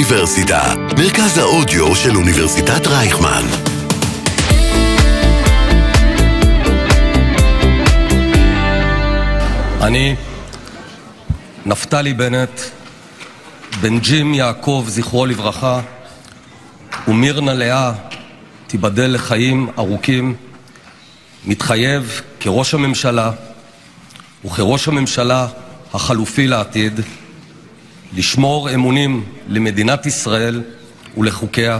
האוניברסיטה, מרכז האודיו של אוניברסיטת רייכמן. אני, נפתלי בנט, בן ג'ים יעקב, זכרו לברכה, ומירנה לאה, תיבדל לחיים ארוכים, מתחייב כראש הממשלה וכראש הממשלה החלופי לעתיד לשמור אמונים למדינת ישראל ולחוקיה.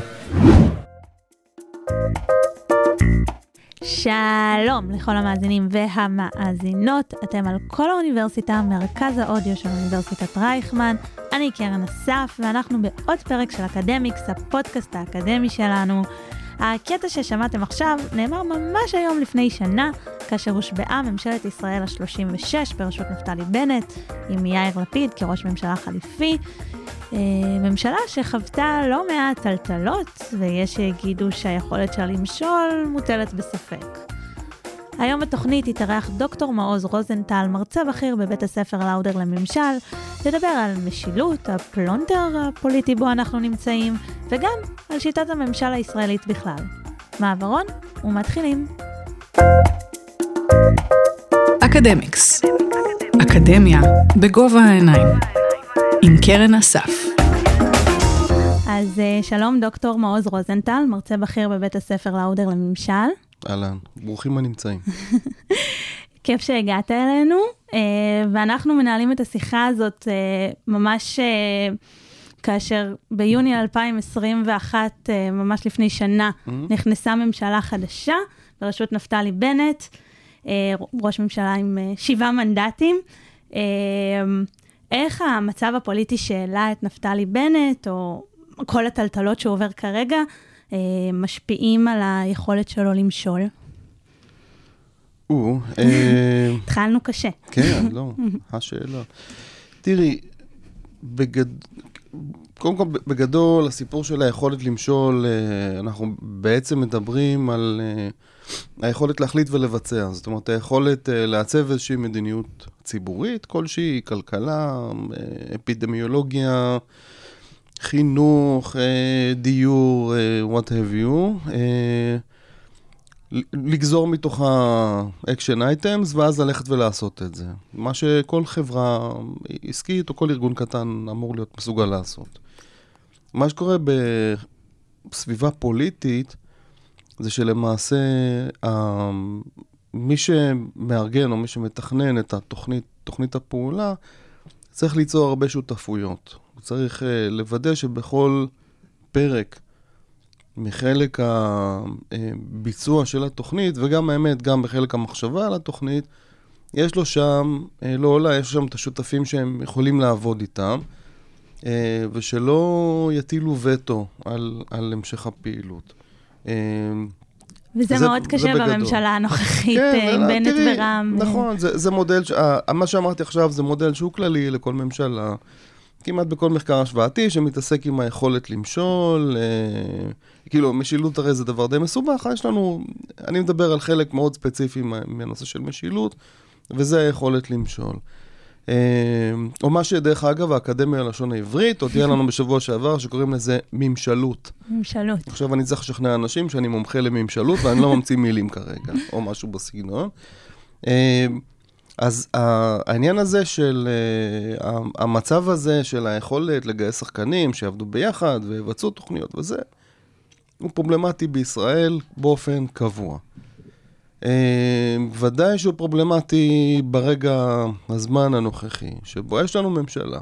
שלום לכל המאזינים והמאזינות, אתם על כל האוניברסיטה, מרכז האודיו של אוניברסיטת רייכמן. אני קרן אסף, ואנחנו בעוד פרק של אקדמיקס, הפודקאסט האקדמי שלנו. הקטע ששמעתם עכשיו נאמר ממש היום לפני שנה, כאשר הושבעה ממשלת ישראל ה-36 בראשות נפתלי בנט, עם יאיר לפיד כראש ממשלה חליפי. אה, ממשלה שחוותה לא מעט טלטלות, ויש שיגידו שהיכולת שלה למשול מוטלת בספק. היום בתוכנית יתארח דוקטור מעוז רוזנטל, מרצה בכיר בבית הספר לאודר לממשל, לדבר על משילות, הפלונטר הפוליטי בו אנחנו נמצאים, וגם על שיטת הממשל הישראלית בכלל. מעברון ומתחילים. אקדמיקס. אקדמיה בגובה העיניים. עם קרן אסף. אז אה, שלום דוקטור מעוז רוזנטל, מרצה בכיר בבית הספר לאודר לממשל. אהלן, ברוכים הנמצאים. כיף שהגעת אלינו, אה, ואנחנו מנהלים את השיחה הזאת אה, ממש כאשר ביוני 2021, ממש לפני שנה, mm-hmm. נכנסה ממשלה חדשה בראשות נפתלי בנט, ראש ממשלה עם שבעה מנדטים. איך המצב הפוליטי שהעלה את נפתלי בנט, או כל הטלטלות שהוא עובר כרגע, אה, משפיעים על היכולת שלו למשול? או, אה, התחלנו קשה. כן, לא, השאלה. תראי, בגד... קודם כל, בגדול, הסיפור של היכולת למשול, אה, אנחנו בעצם מדברים על היכולת להחליט ולבצע. זאת אומרת, היכולת לעצב איזושהי מדיניות ציבורית כלשהי, כלכלה, אפידמיולוגיה, חינוך, אה, דיור, אה, what have you, אה, לגזור מתוכה action items ואז ללכת ולעשות את זה. מה שכל חברה עסקית או כל ארגון קטן אמור להיות מסוגל לעשות. מה שקורה בסביבה פוליטית זה שלמעשה מי שמארגן או מי שמתכנן את התוכנית, תוכנית הפעולה, צריך ליצור הרבה שותפויות. הוא צריך uh, לוודא שבכל פרק מחלק הביצוע של התוכנית, וגם האמת, גם בחלק המחשבה על התוכנית, יש לו שם, uh, לא עולה, יש שם את השותפים שהם יכולים לעבוד איתם, ושלא יטילו וטו על, על המשך הפעילות. וזה זה, מאוד קשה זה בממשלה הנוכחית, כן, עם בנט ורע"מ. נכון, זה, זה מודל, ש... מה שאמרתי עכשיו זה מודל שהוא כללי לכל ממשלה. כמעט בכל מחקר השוואתי שמתעסק עם היכולת למשול, אה, כאילו משילות הרי זה דבר די מסובך, יש לנו, אני מדבר על חלק מאוד ספציפי מהנושא של משילות, וזה היכולת למשול. אה, או מה שדרך אגב, האקדמיה ללשון העברית הודיעה לנו בשבוע שעבר שקוראים לזה ממשלות. ממשלות. עכשיו אני צריך לשכנע אנשים שאני מומחה לממשלות ואני לא ממציא מילים כרגע, או משהו בסגנון. אה, אז העניין הזה של, אה, המצב הזה של היכולת לגייס שחקנים שיעבדו ביחד ויבצעו תוכניות וזה, הוא פרובלמטי בישראל באופן קבוע. אה, ודאי שהוא פרובלמטי ברגע הזמן הנוכחי, שבו יש לנו ממשלה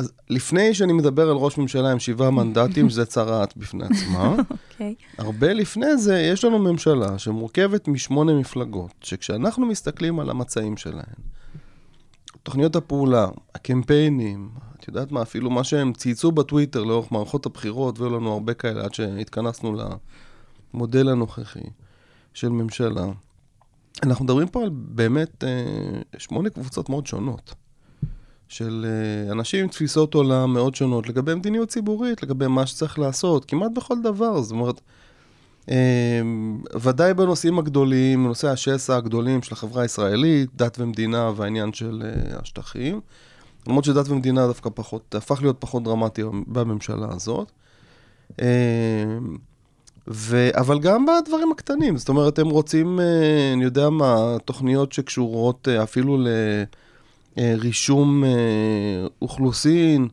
אז לפני שאני מדבר על ראש ממשלה עם שבעה מנדטים, שזה צרעת בפני עצמה, okay. אוקיי. הרבה לפני זה יש לנו ממשלה שמורכבת משמונה מפלגות, שכשאנחנו מסתכלים על המצעים שלהן, תוכניות הפעולה, הקמפיינים, את יודעת מה, אפילו מה שהם צייצו בטוויטר לאורך מערכות הבחירות, והיו לנו הרבה כאלה עד שהתכנסנו למודל הנוכחי של ממשלה. אנחנו מדברים פה על באמת אה, שמונה קבוצות מאוד שונות. של אה, אנשים עם תפיסות עולם מאוד שונות לגבי מדיניות ציבורית, לגבי מה שצריך לעשות, כמעט בכל דבר. זאת אומרת, אה, ודאי בנושאים הגדולים, בנושאי השסע הגדולים של החברה הישראלית, דת ומדינה והעניין של אה, השטחים, למרות שדת ומדינה דווקא פחות, הפך להיות פחות דרמטי בממשלה הזאת. אה, ו... אבל גם בדברים הקטנים, זאת אומרת, הם רוצים, אה, אני יודע מה, תוכניות שקשורות אה, אפילו לרישום אוכלוסין,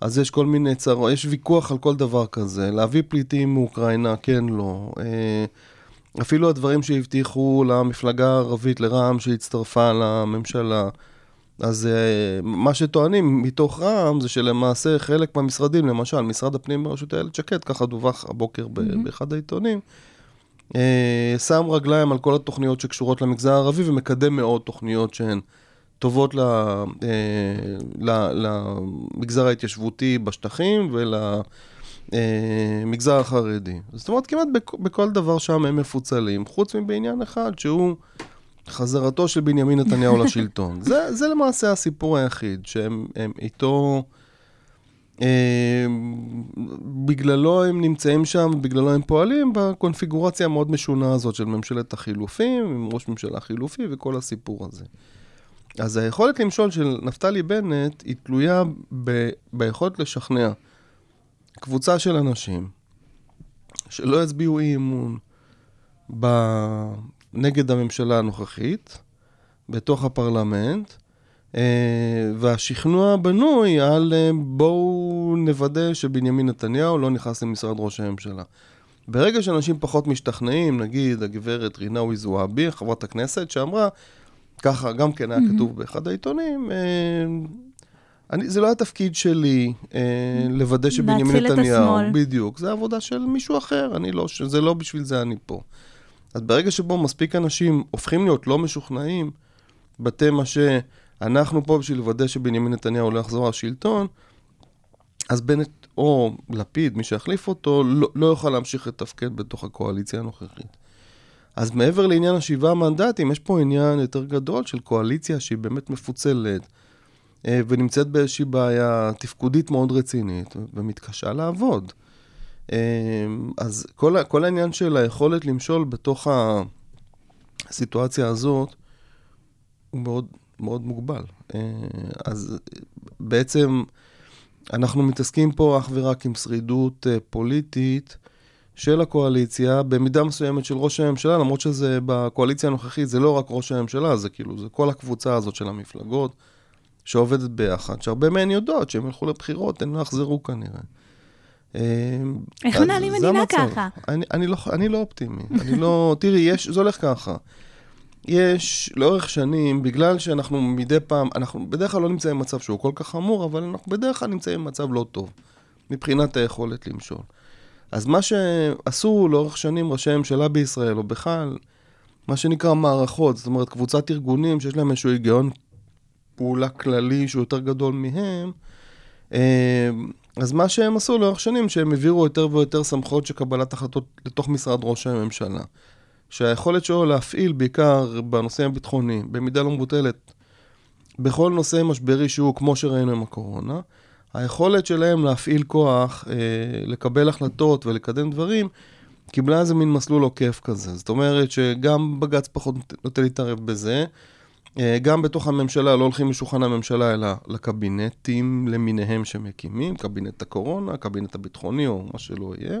אז יש כל מיני צרות, יש ויכוח על כל דבר כזה, להביא פליטים מאוקראינה, כן, לא. אפילו הדברים שהבטיחו למפלגה הערבית, לרע"מ, שהצטרפה לממשלה, אז uh, מה שטוענים מתוך רע"מ זה שלמעשה חלק מהמשרדים, למשל, משרד הפנים בראשות איילת שקד, ככה דווח הבוקר mm-hmm. באחד העיתונים, uh, שם רגליים על כל התוכניות שקשורות למגזר הערבי ומקדם מאוד תוכניות שהן טובות ל, uh, ל, למגזר ההתיישבותי בשטחים ולמגזר החרדי. זאת אומרת, כמעט בכ, בכל דבר שם הם מפוצלים, חוץ מבעניין אחד שהוא... חזרתו של בנימין נתניהו לשלטון. זה, זה למעשה הסיפור היחיד, שהם הם איתו... אה, בגללו הם נמצאים שם, בגללו הם פועלים בקונפיגורציה המאוד משונה הזאת של ממשלת החילופים, עם ראש ממשלה חילופי וכל הסיפור הזה. אז היכולת למשול של נפתלי בנט היא תלויה ב, ביכולת לשכנע קבוצה של אנשים שלא יצביעו אי אמון נגד הממשלה הנוכחית, בתוך הפרלמנט, אה, והשכנוע בנוי על אה, בואו נוודא שבנימין נתניהו לא נכנס למשרד ראש הממשלה. ברגע שאנשים פחות משתכנעים, נגיד הגברת רינאוי זועבי, חברת הכנסת, שאמרה, ככה גם כן היה mm-hmm. כתוב באחד העיתונים, אה, אני, זה לא התפקיד שלי אה, לוודא שבנימין נתניהו... להציל את השמאל. בדיוק, זה עבודה של מישהו אחר, אני לא, זה לא בשביל זה אני פה. אז ברגע שבו מספיק אנשים הופכים להיות לא משוכנעים בתמה שאנחנו פה בשביל לוודא שבנימין נתניהו לא יחזור לשלטון, אז בנט או לפיד, מי שיחליף אותו, לא, לא יוכל להמשיך לתפקד בתוך הקואליציה הנוכחית. אז מעבר לעניין השבעה מנדטים, יש פה עניין יותר גדול של קואליציה שהיא באמת מפוצלת אה, ונמצאת באיזושהי בעיה תפקודית מאוד רצינית ומתקשה לעבוד. אמ, אז כל, כל העניין של היכולת למשול בתוך הסיטואציה הזאת הוא מאוד, מאוד מוגבל. אה, אז בעצם אנחנו מתעסקים פה אך ורק עם שרידות אה, פוליטית של הקואליציה, במידה מסוימת של ראש הממשלה, למרות שזה בקואליציה הנוכחית, זה לא רק ראש הממשלה, זה כאילו, זה כל הקבוצה הזאת של המפלגות שעובדת ביחד, שהרבה מהן יודעות שהם ילכו לבחירות, הן לא יחזרו כנראה. אמ, איך מנהלים מדינה ככה? אני, אני, לא, אני לא אופטימי. אני לא... תראי, יש, זה הולך ככה. יש לאורך שנים, בגלל שאנחנו מדי פעם, אנחנו בדרך כלל לא נמצאים במצב שהוא כל כך חמור, אבל אנחנו בדרך כלל נמצאים במצב לא טוב, מבחינת היכולת למשול. אז מה שעשו לאורך שנים ראשי הממשלה בישראל, או בכלל, מה שנקרא מערכות, זאת אומרת, קבוצת ארגונים שיש להם איזשהו היגיון פעולה כללי שהוא יותר גדול מהם, אז מה שהם עשו לאורך שנים, שהם העבירו יותר ויותר סמכויות של קבלת החלטות לתוך משרד ראש הממשלה. שהיכולת שלו להפעיל, בעיקר בנושאים הביטחוניים, במידה לא מבוטלת, בכל נושא משברי שהוא, כמו שראינו עם הקורונה, היכולת שלהם להפעיל כוח, אה, לקבל החלטות ולקדם דברים, קיבלה איזה מין מסלול עוקף כזה. זאת אומרת שגם בג"ץ פחות נוטה להתערב בזה, אה, גם בתוך הממשלה לא הולכים לשולחן הממשלה, אלא לקבינטים למיניהם שמקימים, קבינט הקורונה, קבינט הביטחוני או מה שלא יהיה.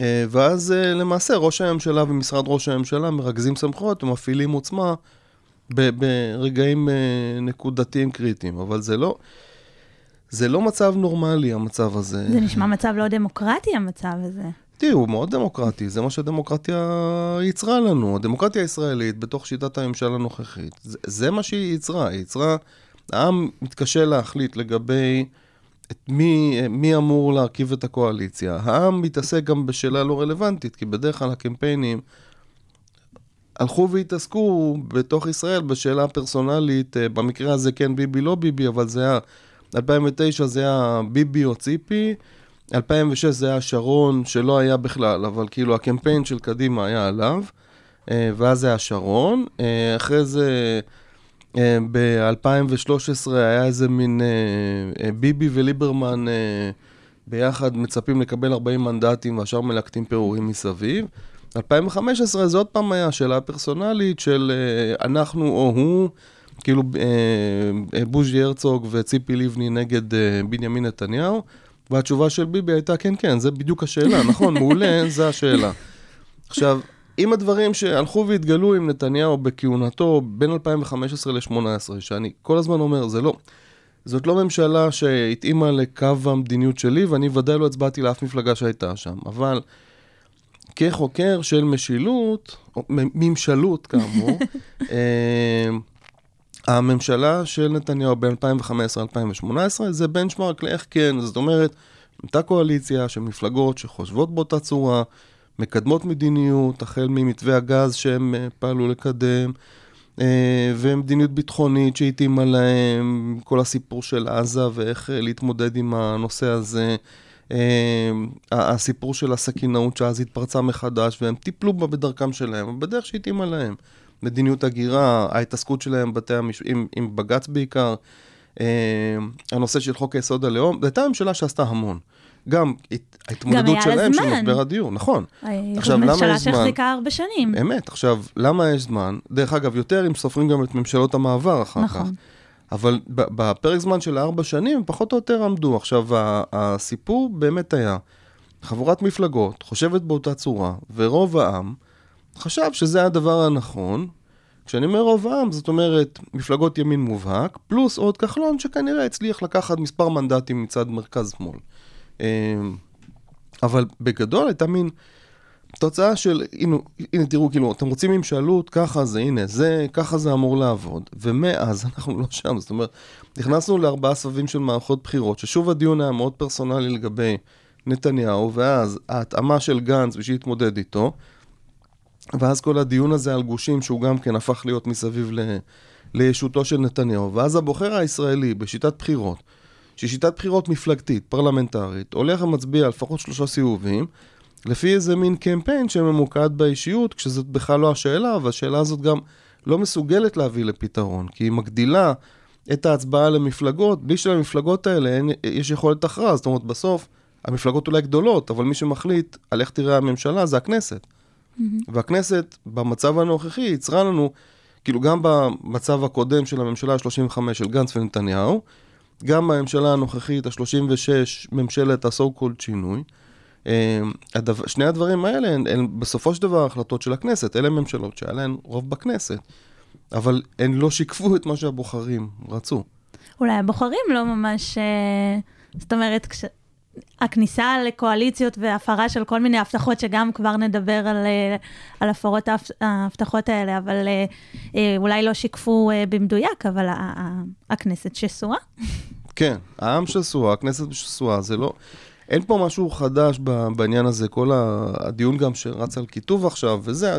אה, ואז אה, למעשה ראש הממשלה ומשרד ראש הממשלה מרכזים סמכויות ומפעילים עוצמה ברגעים נקודתיים קריטיים, אבל זה לא... זה לא מצב נורמלי, המצב הזה. זה נשמע מצב לא דמוקרטי, המצב הזה. תראי, הוא מאוד דמוקרטי, זה מה שהדמוקרטיה ייצרה לנו. הדמוקרטיה הישראלית, בתוך שיטת הממשל הנוכחית, זה, זה מה שהיא ייצרה. היא ייצרה, העם מתקשה להחליט לגבי את מי, מי אמור להרכיב את הקואליציה. העם מתעסק גם בשאלה לא רלוונטית, כי בדרך כלל הקמפיינים הלכו והתעסקו בתוך ישראל בשאלה הפרסונלית, אה, במקרה הזה כן ביבי, לא ביבי, אבל זה היה, 2009 זה היה ביבי או ציפי. 2006 זה היה שרון שלא היה בכלל, אבל כאילו הקמפיין של קדימה היה עליו, אה, ואז זה היה שרון. אה, אחרי זה, אה, ב-2013 היה איזה מין ביבי וליברמן ביחד מצפים לקבל 40 מנדטים והשאר מלקטים פירורים מסביב. 2015 זה עוד פעם היה שאלה פרסונלית של אנחנו או הוא, כאילו בוז'י הרצוג וציפי לבני נגד בנימין נתניהו, והתשובה של ביבי הייתה, כן, כן, זה בדיוק השאלה, נכון, מעולה, זו השאלה. עכשיו, עם הדברים שהלכו והתגלו עם נתניהו בכהונתו בין 2015 ל-2018, שאני כל הזמן אומר, זה לא, זאת לא ממשלה שהתאימה לקו המדיניות שלי, ואני ודאי לא הצבעתי לאף מפלגה שהייתה שם, אבל כחוקר של משילות, או ממשלות כאמור, אה, הממשלה של נתניהו ב-2015-2018 זה בנצ'מארק לאיך כן, זאת אומרת, הייתה קואליציה של מפלגות שחושבות באותה צורה, מקדמות מדיניות, החל ממתווה הגז שהם אה, פעלו לקדם, אה, ומדיניות ביטחונית שהתאימה להם, כל הסיפור של עזה ואיך אה, להתמודד עם הנושא הזה. הסיפור של הסכינאות שאז התפרצה מחדש, והם טיפלו בה בדרכם שלהם, בדרך שהתאימה להם. מדיניות הגירה, ההתעסקות שלהם בתי המש... עם, עם בג"ץ בעיקר, הנושא של חוק היסוד הלאום, זו הייתה ממשלה שעשתה המון. גם ההתמודדות שלהם של משבר הדיור, נכון. עכשיו, למה יש זמן? ממשלה שהחזיקה ארבע שנים. אמת, עכשיו, למה יש זמן? דרך אגב, יותר אם סופרים גם את ממשלות המעבר אחר נכון. כך. אבל בפרק זמן של ארבע שנים, פחות או יותר עמדו. עכשיו, הסיפור באמת היה, חבורת מפלגות חושבת באותה צורה, ורוב העם חשב שזה הדבר הנכון. כשאני אומר רוב העם, זאת אומרת, מפלגות ימין מובהק, פלוס עוד כחלון שכנראה הצליח לקחת מספר מנדטים מצד מרכז-שמאל. אמ, אבל בגדול הייתה מין תוצאה של, הנה, הנה תראו, כאילו, אתם רוצים ממשלות, ככה זה, הנה, זה, ככה זה אמור לעבוד. ומאז אנחנו לא שם, זאת אומרת, נכנסנו לארבעה סבבים של מערכות בחירות, ששוב הדיון היה מאוד פרסונלי לגבי נתניהו, ואז ההתאמה של גנץ בשביל להתמודד איתו, ואז כל הדיון הזה על גושים, שהוא גם כן הפך להיות מסביב ל... לישותו של נתניהו, ואז הבוחר הישראלי בשיטת בחירות, שהיא שיטת בחירות מפלגתית, פרלמנטרית, הולך ומצביע לפחות שלושה סיבובים, לפי איזה מין קמפיין שממוקד באישיות, כשזאת בכלל לא השאלה, והשאלה הזאת גם לא מסוגלת להביא לפתרון, כי היא מגדילה את ההצבעה למפלגות, בלי שלמפלגות האלה אין, יש יכולת הכרעה, זאת אומרת, בסוף המפלגות אולי גדולות, אבל מי שמחליט על איך תראה הממשלה זה הכנסת. Mm-hmm. והכנסת, במצב הנוכחי, יצרה לנו, כאילו גם במצב הקודם של הממשלה ה-35 של גנץ ונתניהו, גם בממשלה הנוכחית, ה-36, ממשלת ה-so called שינוי. אה, הדבר, שני הדברים האלה הן, הן בסופו של דבר החלטות של הכנסת, אלה ממשלות שהיה להן רוב בכנסת, אבל הן לא שיקפו את מה שהבוחרים רצו. אולי הבוחרים לא ממש, אה, זאת אומרת, כש... הכניסה לקואליציות והפרה של כל מיני הבטחות, שגם כבר נדבר על, אה, על הפרות ההבטחות האלה, אבל אה, אה, אולי לא שיקפו במדויק, אבל הכנסת שסועה. כן, העם שסוע, הכנסת שסועה, זה לא... אין פה משהו חדש בעניין הזה, כל הדיון גם שרץ על כיתוב עכשיו, וזה,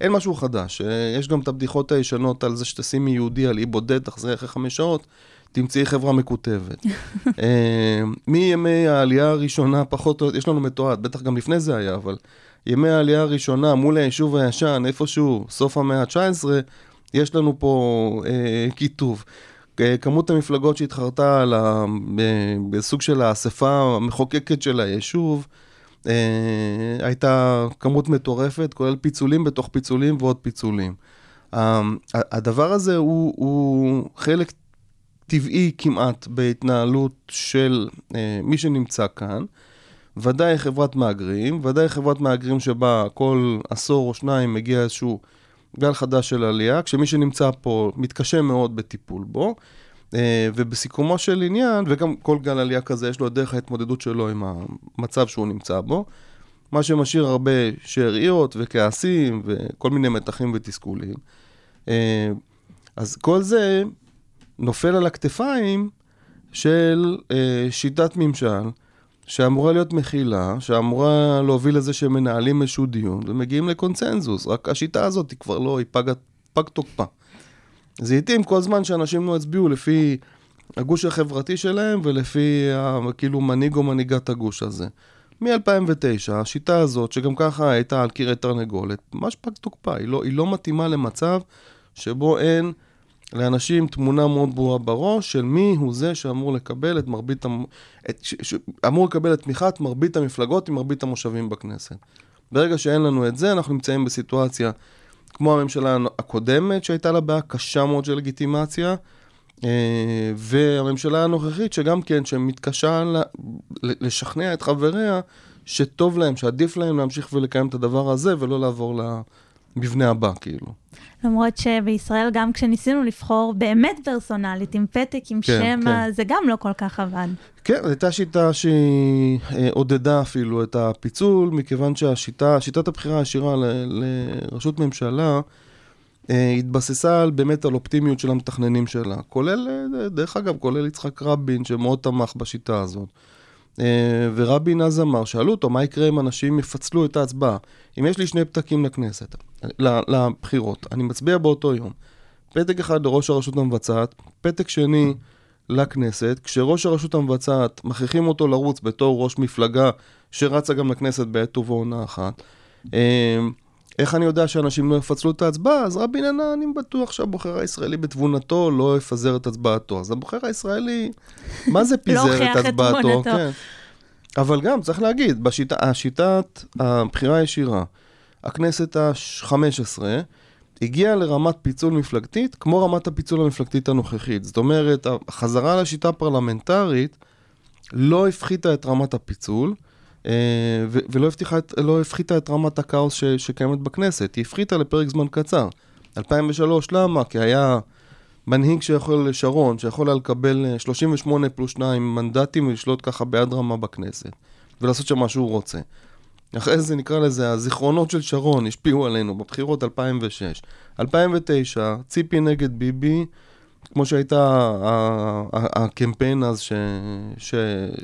אין משהו חדש. יש גם את הבדיחות הישנות על זה שתשימי יהודי על אי בודד, תחזרי אחרי חמש שעות. תמצאי חברה מקוטבת. אה, מימי העלייה הראשונה, פחות או יש לנו מתועד, בטח גם לפני זה היה, אבל ימי העלייה הראשונה מול היישוב הישן, איפשהו, סוף המאה ה-19, יש לנו פה אה, כיתוב. אה, כמות המפלגות שהתחרתה על ה, אה, בסוג של האספה המחוקקת של היישוב, אה, הייתה כמות מטורפת, כולל פיצולים בתוך פיצולים ועוד פיצולים. אה, הדבר הזה הוא, הוא חלק טבעי כמעט בהתנהלות של אה, מי שנמצא כאן. ודאי חברת מהגרים, ודאי חברת מהגרים שבה כל עשור או שניים מגיע איזשהו גל חדש של עלייה, כשמי שנמצא פה מתקשה מאוד בטיפול בו. אה, ובסיכומו של עניין, וגם כל גל עלייה כזה יש לו את דרך ההתמודדות שלו עם המצב שהוא נמצא בו, מה שמשאיר הרבה שאריות וכעסים וכל מיני מתחים ותסכולים. אה, אז כל זה נופל על הכתפיים של אה, שיטת ממשל, שאמורה להיות מכילה, שאמורה להוביל לזה שהם מנהלים איזשהו דיון ומגיעים לקונצנזוס, רק השיטה הזאת היא כבר לא, היא פג, פג תוקפה. זה התאים כל זמן שאנשים לא הצביעו לפי הגוש החברתי שלהם ולפי ה, כאילו מנהיג או מנהיגת הגוש הזה. מ-2009, השיטה הזאת, שגם ככה הייתה על קירי תרנגולת, ממש פג תוקפה, היא לא, היא לא מתאימה למצב שבו אין לאנשים תמונה מאוד ברורה בראש של מי הוא זה שאמור לקבל את מרבית, את, ש, ש, אמור לקבל את תמיכת מרבית המפלגות עם מרבית המושבים בכנסת. ברגע שאין לנו את זה, אנחנו נמצאים בסיטואציה כמו הממשלה הקודמת, שהייתה לה בעיה קשה מאוד של לגיטימציה, אה, והממשלה הנוכחית, שגם כן, שמתקשה ל- ל- לשכנע את חבריה שטוב להם, שעדיף להם להמשיך ולקיים את הדבר הזה, ולא לעבור למבנה הבא, כאילו. למרות שבישראל, גם כשניסינו לבחור באמת פרסונלית, עם פתק, עם כן, שם, כן. זה גם לא כל כך עבד. כן, זו הייתה שיטה שהיא עודדה אפילו את הפיצול, מכיוון שהשיטה, שיטת הבחירה הישירה ל- לראשות ממשלה, אה, התבססה על, באמת על אופטימיות של המתכננים שלה. כולל, אה, דרך אגב, כולל יצחק רבין, שמאוד תמך בשיטה הזאת. אה, ורבין אז אמר, שאלו אותו, מה יקרה אם אנשים יפצלו את ההצבעה? אם יש לי שני פתקים לכנסת, לבחירות, אני מצביע באותו יום. פתק אחד לראש הרשות המבצעת, פתק שני לכנסת, כשראש הרשות המבצעת, מכריחים אותו לרוץ בתור ראש מפלגה שרצה גם לכנסת בעת ובעונה אחת. איך אני יודע שאנשים לא יפצלו את ההצבעה? אז רבין ענה, אני בטוח שהבוחר הישראלי בתבונתו לא יפזר את הצבעתו. אז הבוחר הישראלי, מה זה פיזר הוכיח את את הצבעתו? תבונתו. כן. אבל גם, צריך להגיד, בשיטה, השיטת הבחירה הישירה, הכנסת ה-15, הגיעה לרמת פיצול מפלגתית, כמו רמת הפיצול המפלגתית הנוכחית. זאת אומרת, החזרה לשיטה פרלמנטרית לא הפחיתה את רמת הפיצול, ולא הפתיחה את, לא הפחיתה את רמת הכאוס ש- שקיימת בכנסת. היא הפחיתה לפרק זמן קצר. 2003, למה? כי היה מנהיג שיכול, שרון, שיכול היה לקבל אה, 38 פלוס 2 מנדטים ולשלוט ככה ביד רמה בכנסת, ולעשות שם מה שהוא רוצה. אחרי זה נקרא לזה, הזיכרונות של שרון השפיעו עלינו בבחירות 2006. 2009, ציפי נגד ביבי, כמו שהייתה הקמפיין אז ש... ש...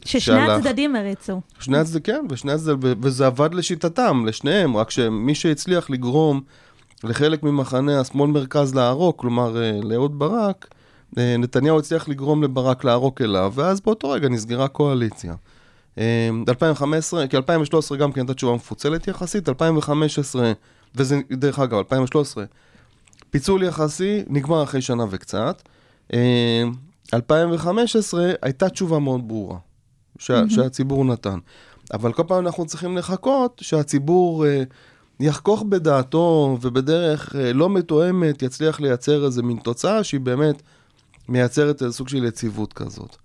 ששני שהלך. הצדדים הריצו. שני הצדדים, כן, ושני הצדדים, וזה עבד לשיטתם, לשניהם, רק שמי שהצליח לגרום לחלק ממחנה השמאל-מרכז לערוק, כלומר אה, לאהוד ברק, אה, נתניהו הצליח לגרום לברק לערוק אליו, ואז באותו רגע נסגרה קואליציה. אה, 2015, כי 2013 גם כן הייתה תשובה מפוצלת יחסית, 2015, וזה דרך אגב, 2013, פיצול יחסי נגמר אחרי שנה וקצת. אה, 2015 הייתה תשובה מאוד ברורה שה, שהציבור נתן. אבל כל פעם אנחנו צריכים לחכות שהציבור אה, יחכוך בדעתו ובדרך אה, לא מתואמת יצליח לייצר איזה מין תוצאה שהיא באמת מייצרת איזה סוג של יציבות כזאת.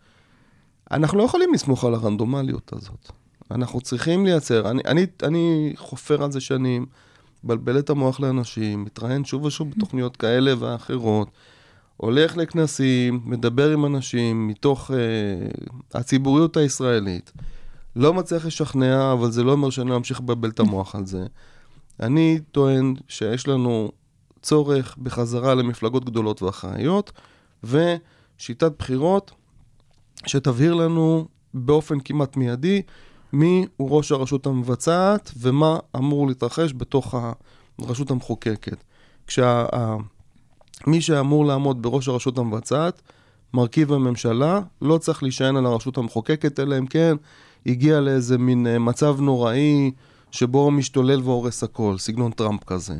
אנחנו לא יכולים לסמוך על הרנדומליות הזאת. אנחנו צריכים לייצר, אני, אני, אני חופר על זה שנים, מבלבל את המוח לאנשים, מתראיין שוב ושוב בתוכניות כאלה ואחרות, הולך לכנסים, מדבר עם אנשים מתוך uh, הציבוריות הישראלית. לא מצליח לשכנע, אבל זה לא אומר שאני לא אמשיך לבלבל את המוח על זה. אני טוען שיש לנו צורך בחזרה למפלגות גדולות ואחראיות, ושיטת בחירות שתבהיר לנו באופן כמעט מיידי מי הוא ראש הרשות המבצעת ומה אמור להתרחש בתוך הרשות המחוקקת. כשה... מי שאמור לעמוד בראש הרשות המבצעת, מרכיב הממשלה, לא צריך להישען על הרשות המחוקקת, אלא אם כן הגיע לאיזה מין אה, מצב נוראי שבו הוא משתולל והורס הכל, סגנון טראמפ כזה.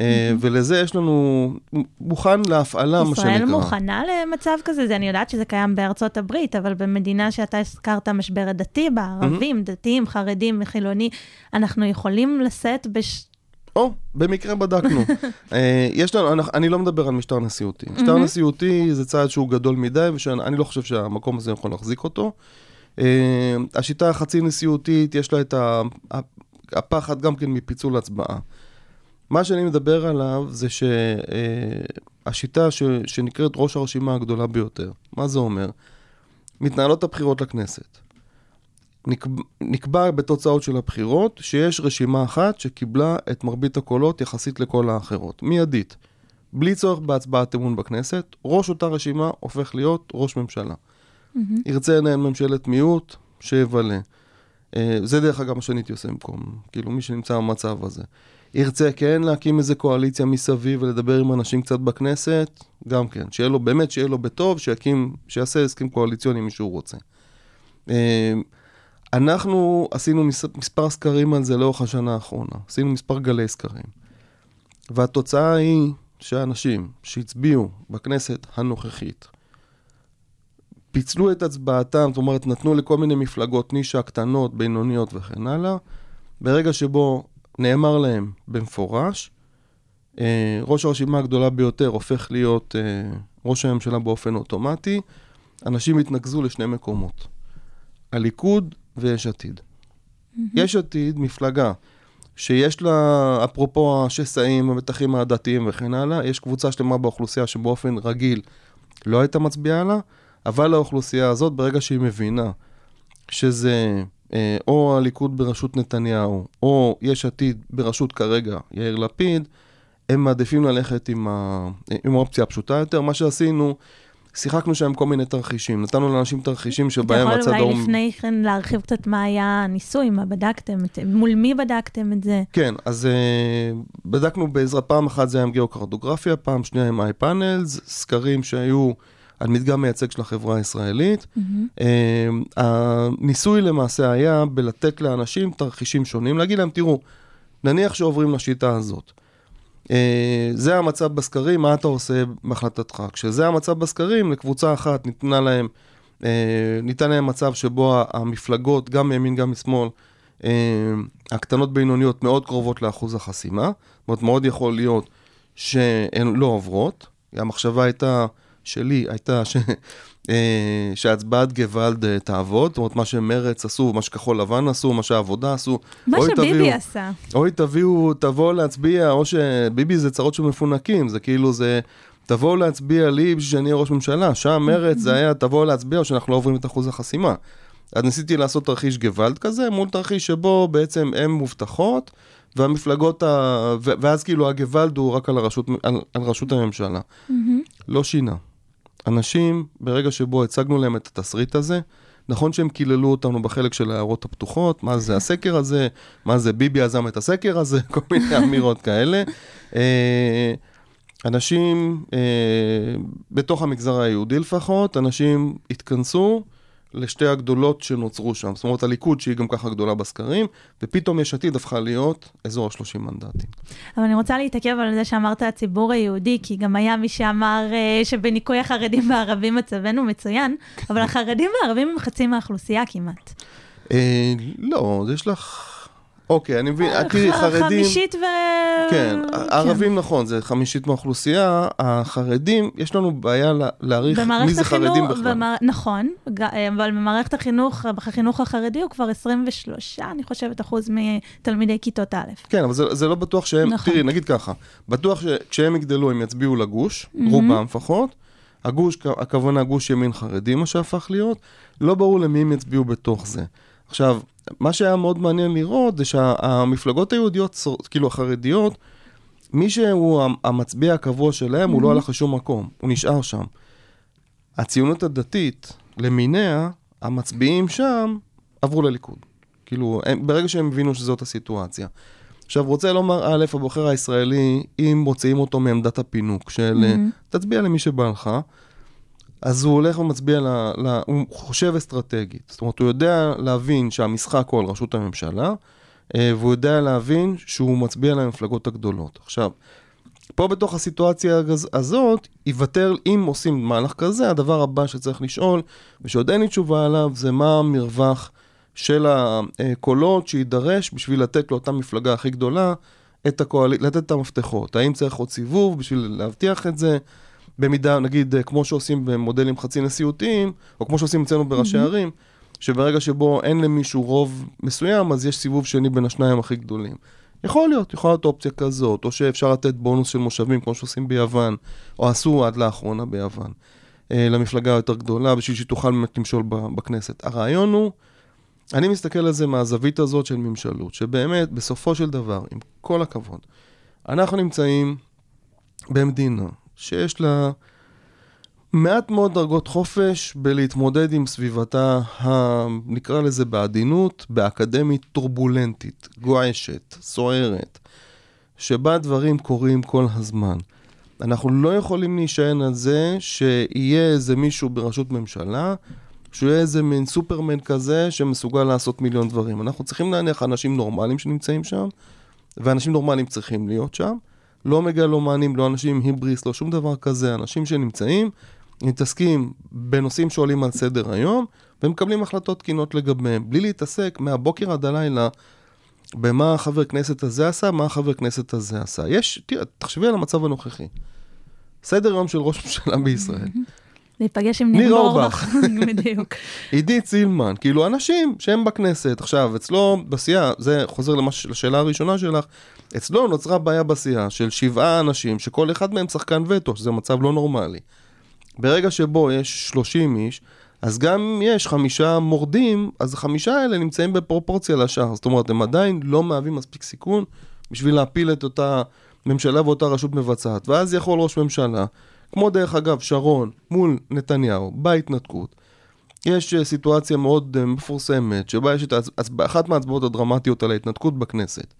אה, ולזה יש לנו, מוכן להפעלה, מה שנקרא. ישראל מוכנה למצב כזה? זה, אני יודעת שזה קיים בארצות הברית, אבל במדינה שאתה הזכרת משבר הדתי בה, ערבים, דתיים, חרדים, חילוני, אנחנו יכולים לשאת בש... או, במקרה בדקנו. אה, יש לנו, אני- אני לא מדבר על משטר נשיאותי. משטר נשיאותי זה צעד שהוא גדול מדי, ואני לא חושב שהמקום הזה יכול להחזיק אותו. אה, השיטה החצי נשיאותית, יש לה את הפחד גם כן מפיצול הצבעה. מה שאני מדבר עליו זה שהשיטה שנקראת ראש הרשימה הגדולה ביותר, מה זה אומר? מתנהלות הבחירות לכנסת. נקבע, נקבע בתוצאות של הבחירות שיש רשימה אחת שקיבלה את מרבית הקולות יחסית לכל האחרות, מיידית. בלי צורך בהצבעת אמון בכנסת, ראש אותה רשימה הופך להיות ראש ממשלה. ירצה לנהל ממשלת מיעוט, שיבלה. אה, זה דרך אגב מה שאני הייתי עושה במקום, כאילו מי שנמצא במצב הזה. ירצה כן להקים איזה קואליציה מסביב ולדבר עם אנשים קצת בכנסת, גם כן. שיהיה לו, באמת שיהיה לו בטוב, שיקים, שיעשה הסכם קואליציוני אם מישהו רוצה. אה, אנחנו עשינו מס- מספר סקרים על זה לאורך השנה האחרונה. עשינו מספר גלי סקרים. והתוצאה היא שאנשים שהצביעו בכנסת הנוכחית, פיצלו את הצבעתם, זאת אומרת, נתנו לכל מיני מפלגות נישה קטנות, בינוניות וכן הלאה, ברגע שבו נאמר להם במפורש אה, ראש הרשימה הגדולה ביותר הופך להיות אה, ראש הממשלה באופן אוטומטי, אנשים התנקזו לשני מקומות, הליכוד ויש עתיד. יש עתיד, מפלגה, שיש לה, אפרופו השסעים, המתחים העדתיים וכן הלאה, יש קבוצה שלמה באוכלוסייה שבאופן רגיל לא הייתה מצביעה לה, אבל האוכלוסייה הזאת, ברגע שהיא מבינה שזה אה, או הליכוד בראשות נתניהו, או יש עתיד בראשות כרגע יאיר לפיד, הם מעדיפים ללכת עם, ה... עם האופציה הפשוטה יותר. מה שעשינו, שיחקנו שם כל מיני תרחישים. נתנו לאנשים תרחישים שבהם אתה הצד יכול ההוא... אולי לפני כן להרחיב קצת מה היה הניסוי, מה בדקתם, מול מי בדקתם את זה? כן, אז uh, בדקנו בעזרת, פעם אחת זה היה עם גיאוקרטוגרפיה, פעם שנייה עם איי-פאנלס, סקרים שהיו על מדגם מייצג של החברה הישראלית. Uh, הניסוי למעשה היה בלתת לאנשים תרחישים שונים, להגיד להם, תראו, נניח שעוברים לשיטה הזאת. Uh, זה המצב בסקרים, מה אתה עושה בהחלטתך? כשזה המצב בסקרים, לקבוצה אחת ניתנה להם, uh, ניתן להם מצב שבו המפלגות, גם מימין גם משמאל, uh, הקטנות בינוניות מאוד קרובות לאחוז החסימה. זאת אומרת, מאוד יכול להיות שהן לא עוברות. המחשבה הייתה, שלי, הייתה ש... אה, שהצבעת גוואלד אה, תעבוד, זאת אומרת, מה שמרץ עשו, מה שכחול לבן עשו, מה שהעבודה עשו. מה שביבי תביאו- עשה. אוי, תביאו, תבואו להצביע, או שביבי זה צרות של מפונקים, זה כאילו זה, תבואו להצביע לי בשביל שאני אהיה ראש ממשלה, שם מרץ זה היה, תבואו להצביע או שאנחנו לא עוברים את אחוז החסימה. אז ניסיתי לעשות תרחיש גוואלד כזה, מול תרחיש שבו בעצם הן מובטחות, והמפלגות, ה... ואז כאילו הגוואלד הוא רק על, הרשות, על, על ראשות הממשלה. לא שינה. אנשים, ברגע שבו הצגנו להם את התסריט הזה, נכון שהם קיללו אותנו בחלק של ההערות הפתוחות, מה זה הסקר הזה, מה זה ביבי יזם את הסקר הזה, כל מיני אמירות כאלה. אה, אנשים, אה, בתוך המגזר היהודי לפחות, אנשים התכנסו לשתי הגדולות שנוצרו שם. זאת אומרת, הליכוד, שהיא גם ככה גדולה בסקרים, ופתאום יש עתיד הפכה להיות אזור ה-30 מנדטים. אבל אני רוצה להתעכב על זה שאמרת הציבור היהודי, כי גם היה מי שאמר אה, שבניקוי החרדים והערבים מצבנו מצוין, אבל החרדים והערבים הם חצי מהאוכלוסייה כמעט. אה, לא, יש לך... אוקיי, אני מבין, תראי, ח- חרדים... חמישית ו... כן, הערבים נכון, זה חמישית מהאוכלוסייה, החרדים, יש לנו בעיה לה- להעריך מי זה חרדים בכלל. נכון, ג- אבל במערכת החינוך, החינוך החרדי הוא כבר 23, אני חושבת, אחוז מתלמידי כיתות א'. כן, אבל זה, זה לא בטוח שהם, נכון. תראי, נגיד ככה, בטוח שכשהם יגדלו הם יצביעו לגוש, רובם לפחות, הגוש, הכוונה גוש ימין חרדי, מה שהפך להיות, לא ברור למי הם יצביעו בתוך זה. עכשיו, מה שהיה מאוד מעניין לראות זה שהמפלגות היהודיות, כאילו החרדיות, מי שהוא המ- המצביע הקבוע שלהם, הוא לא הלך לשום מקום, הוא נשאר שם. הציונות הדתית, למיניה, המצביעים שם עברו לליכוד. כאילו, הם, ברגע שהם הבינו שזאת הסיטואציה. עכשיו, רוצה לומר, א', הבוחר הישראלי, אם מוציאים אותו מעמדת הפינוק של mm-hmm. תצביע למי שבא לך, אז הוא הולך ומצביע, ל, ל, הוא חושב אסטרטגית. זאת אומרת, הוא יודע להבין שהמשחק הוא על ראשות הממשלה, אה, והוא יודע להבין שהוא מצביע למפלגות הגדולות. עכשיו, פה בתוך הסיטואציה הזאת, ייוותר, אם עושים מהלך כזה, הדבר הבא שצריך לשאול, ושעוד אין לי תשובה עליו, זה מה המרווח של הקולות שיידרש בשביל לתת לאותה מפלגה הכי גדולה את הקואל... לתת את המפתחות. האם צריך עוד סיבוב בשביל להבטיח את זה? במידה, נגיד, אה, כמו שעושים במודלים חצי נשיאותיים, או כמו שעושים אצלנו בראשי ערים, שברגע שבו אין למישהו רוב מסוים, אז יש סיבוב שני בין השניים הכי גדולים. יכול להיות, יכולה להיות אופציה כזאת, או שאפשר לתת בונוס של מושבים, כמו שעושים ביוון, או עשו עד לאחרונה ביוון, אה, למפלגה יותר גדולה, בשביל שהיא תוכל באמת למשול בכנסת. הרעיון הוא, אני מסתכל על זה מהזווית הזאת של ממשלות, שבאמת, בסופו של דבר, עם כל הכבוד, אנחנו נמצאים במדינה שיש לה מעט מאוד דרגות חופש בלהתמודד עם סביבתה, ה... נקרא לזה בעדינות, באקדמית טורבולנטית, גועשת, סוערת, שבה דברים קורים כל הזמן. אנחנו לא יכולים להישען על זה שיהיה איזה מישהו בראשות ממשלה, שהוא יהיה איזה מין סופרמן כזה שמסוגל לעשות מיליון דברים. אנחנו צריכים להניח אנשים נורמליים שנמצאים שם, ואנשים נורמליים צריכים להיות שם. לא מגלומנים, לא אנשים עם היבריס, לא שום דבר כזה, אנשים שנמצאים, מתעסקים בנושאים שעולים על סדר היום, ומקבלים החלטות תקינות לגביהם, בלי להתעסק מהבוקר עד הלילה במה החבר כנסת הזה עשה, מה החבר כנסת הזה עשה. יש, תראה, תחשבי על המצב הנוכחי. סדר יום של ראש ממשלה בישראל. להיפגש עם ניר. אורבך. בדיוק. עידית סילמן, כאילו אנשים שהם בכנסת. עכשיו, אצלו בסיעה, זה חוזר למש, לשאלה הראשונה שלך, אצלו נוצרה בעיה בסיעה של שבעה אנשים, שכל אחד מהם שחקן וטו, שזה מצב לא נורמלי. ברגע שבו יש 30 איש, אז גם אם יש חמישה מורדים, אז החמישה האלה נמצאים בפרופורציה לשאר. זאת אומרת, הם עדיין לא מהווים מספיק סיכון בשביל להפיל את אותה ממשלה ואותה רשות מבצעת. ואז יכול ראש ממשלה, כמו דרך אגב שרון מול נתניהו בהתנתקות, יש אה, סיטואציה מאוד אה, מפורסמת, שבה יש את אחת מההצבעות הדרמטיות על ההתנתקות בכנסת.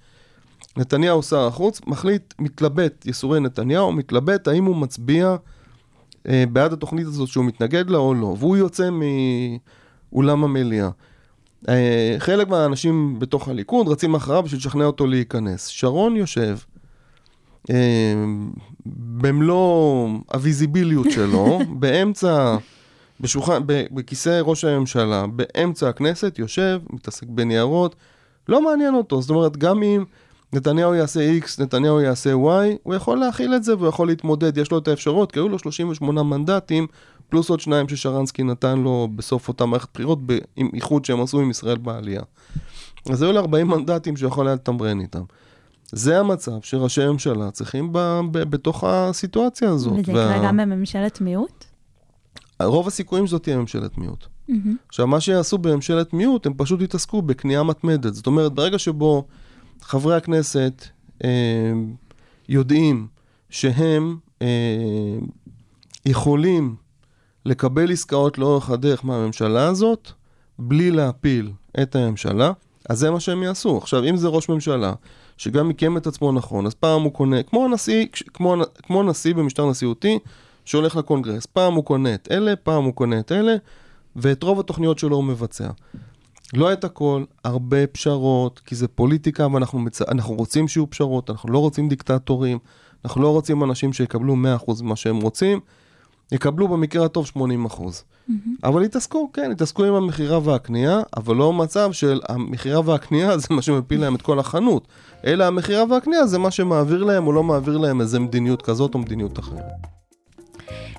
נתניהו שר החוץ, מחליט, מתלבט, ייסורי נתניהו, מתלבט האם הוא מצביע אה, בעד התוכנית הזאת שהוא מתנגד לה או לא, והוא יוצא מאולם המליאה. אה, חלק מהאנשים בתוך הליכוד רצים אחריו בשביל לשכנע אותו להיכנס. שרון יושב במלוא הוויזיביליות שלו, באמצע, בשולחן, בכיסא ראש הממשלה, באמצע הכנסת, יושב, מתעסק בניירות, לא מעניין אותו. זאת אומרת, גם אם נתניהו יעשה X, נתניהו יעשה Y, הוא יכול להכיל את זה והוא יכול להתמודד, יש לו את האפשרות, כי היו לו 38 מנדטים, פלוס עוד שניים ששרנסקי נתן לו בסוף אותה מערכת בחירות, ב- עם איחוד שהם עשו עם ישראל בעלייה. אז היו לו 40 מנדטים שיכול היה לתמרן איתם. זה המצב שראשי ממשלה צריכים ב, ב, בתוך הסיטואציה הזאת. וזה יקרה גם בממשלת מיעוט? רוב הסיכויים שזאת תהיה ממשלת מיעוט. עכשיו, מה שיעשו בממשלת מיעוט, הם פשוט יתעסקו בקנייה מתמדת. זאת אומרת, ברגע שבו חברי הכנסת אה, יודעים שהם אה, יכולים לקבל עסקאות לאורך הדרך מהממשלה הזאת, בלי להפיל את הממשלה, אז זה מה שהם יעשו. עכשיו, אם זה ראש ממשלה, שגם מיקם את עצמו נכון, אז פעם הוא קונה, כמו הנשיא, כמו, כמו נשיא במשטר נשיאותי, שהולך לקונגרס, פעם הוא קונה את אלה, פעם הוא קונה את אלה, ואת רוב התוכניות שלו הוא מבצע. לא את הכל, הרבה פשרות, כי זה פוליטיקה ואנחנו מצ... רוצים שיהיו פשרות, אנחנו לא רוצים דיקטטורים, אנחנו לא רוצים אנשים שיקבלו 100% ממה שהם רוצים, יקבלו במקרה הטוב 80%. Mm-hmm. אבל יתעסקו, כן, יתעסקו עם המכירה והקנייה, אבל לא מצב של המכירה והקנייה זה מה שמפיל להם את כל החנות, אלא המכירה והקנייה זה מה שמעביר להם או לא מעביר להם איזה מדיניות כזאת או מדיניות אחרת.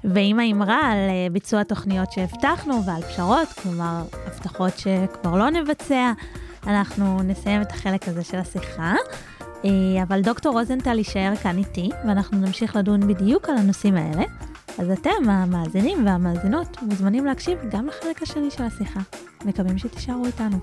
ועם האמרה על אה, ביצוע תוכניות שהבטחנו ועל פשרות, כלומר הבטחות שכבר לא נבצע, אנחנו נסיים את החלק הזה של השיחה. אה, אבל דוקטור רוזנטל יישאר כאן איתי, ואנחנו נמשיך לדון בדיוק על הנושאים האלה. אז אתם, המאזינים והמאזינות, מוזמנים להקשיב גם לחלק השני של השיחה. מקווים שתישארו איתנו.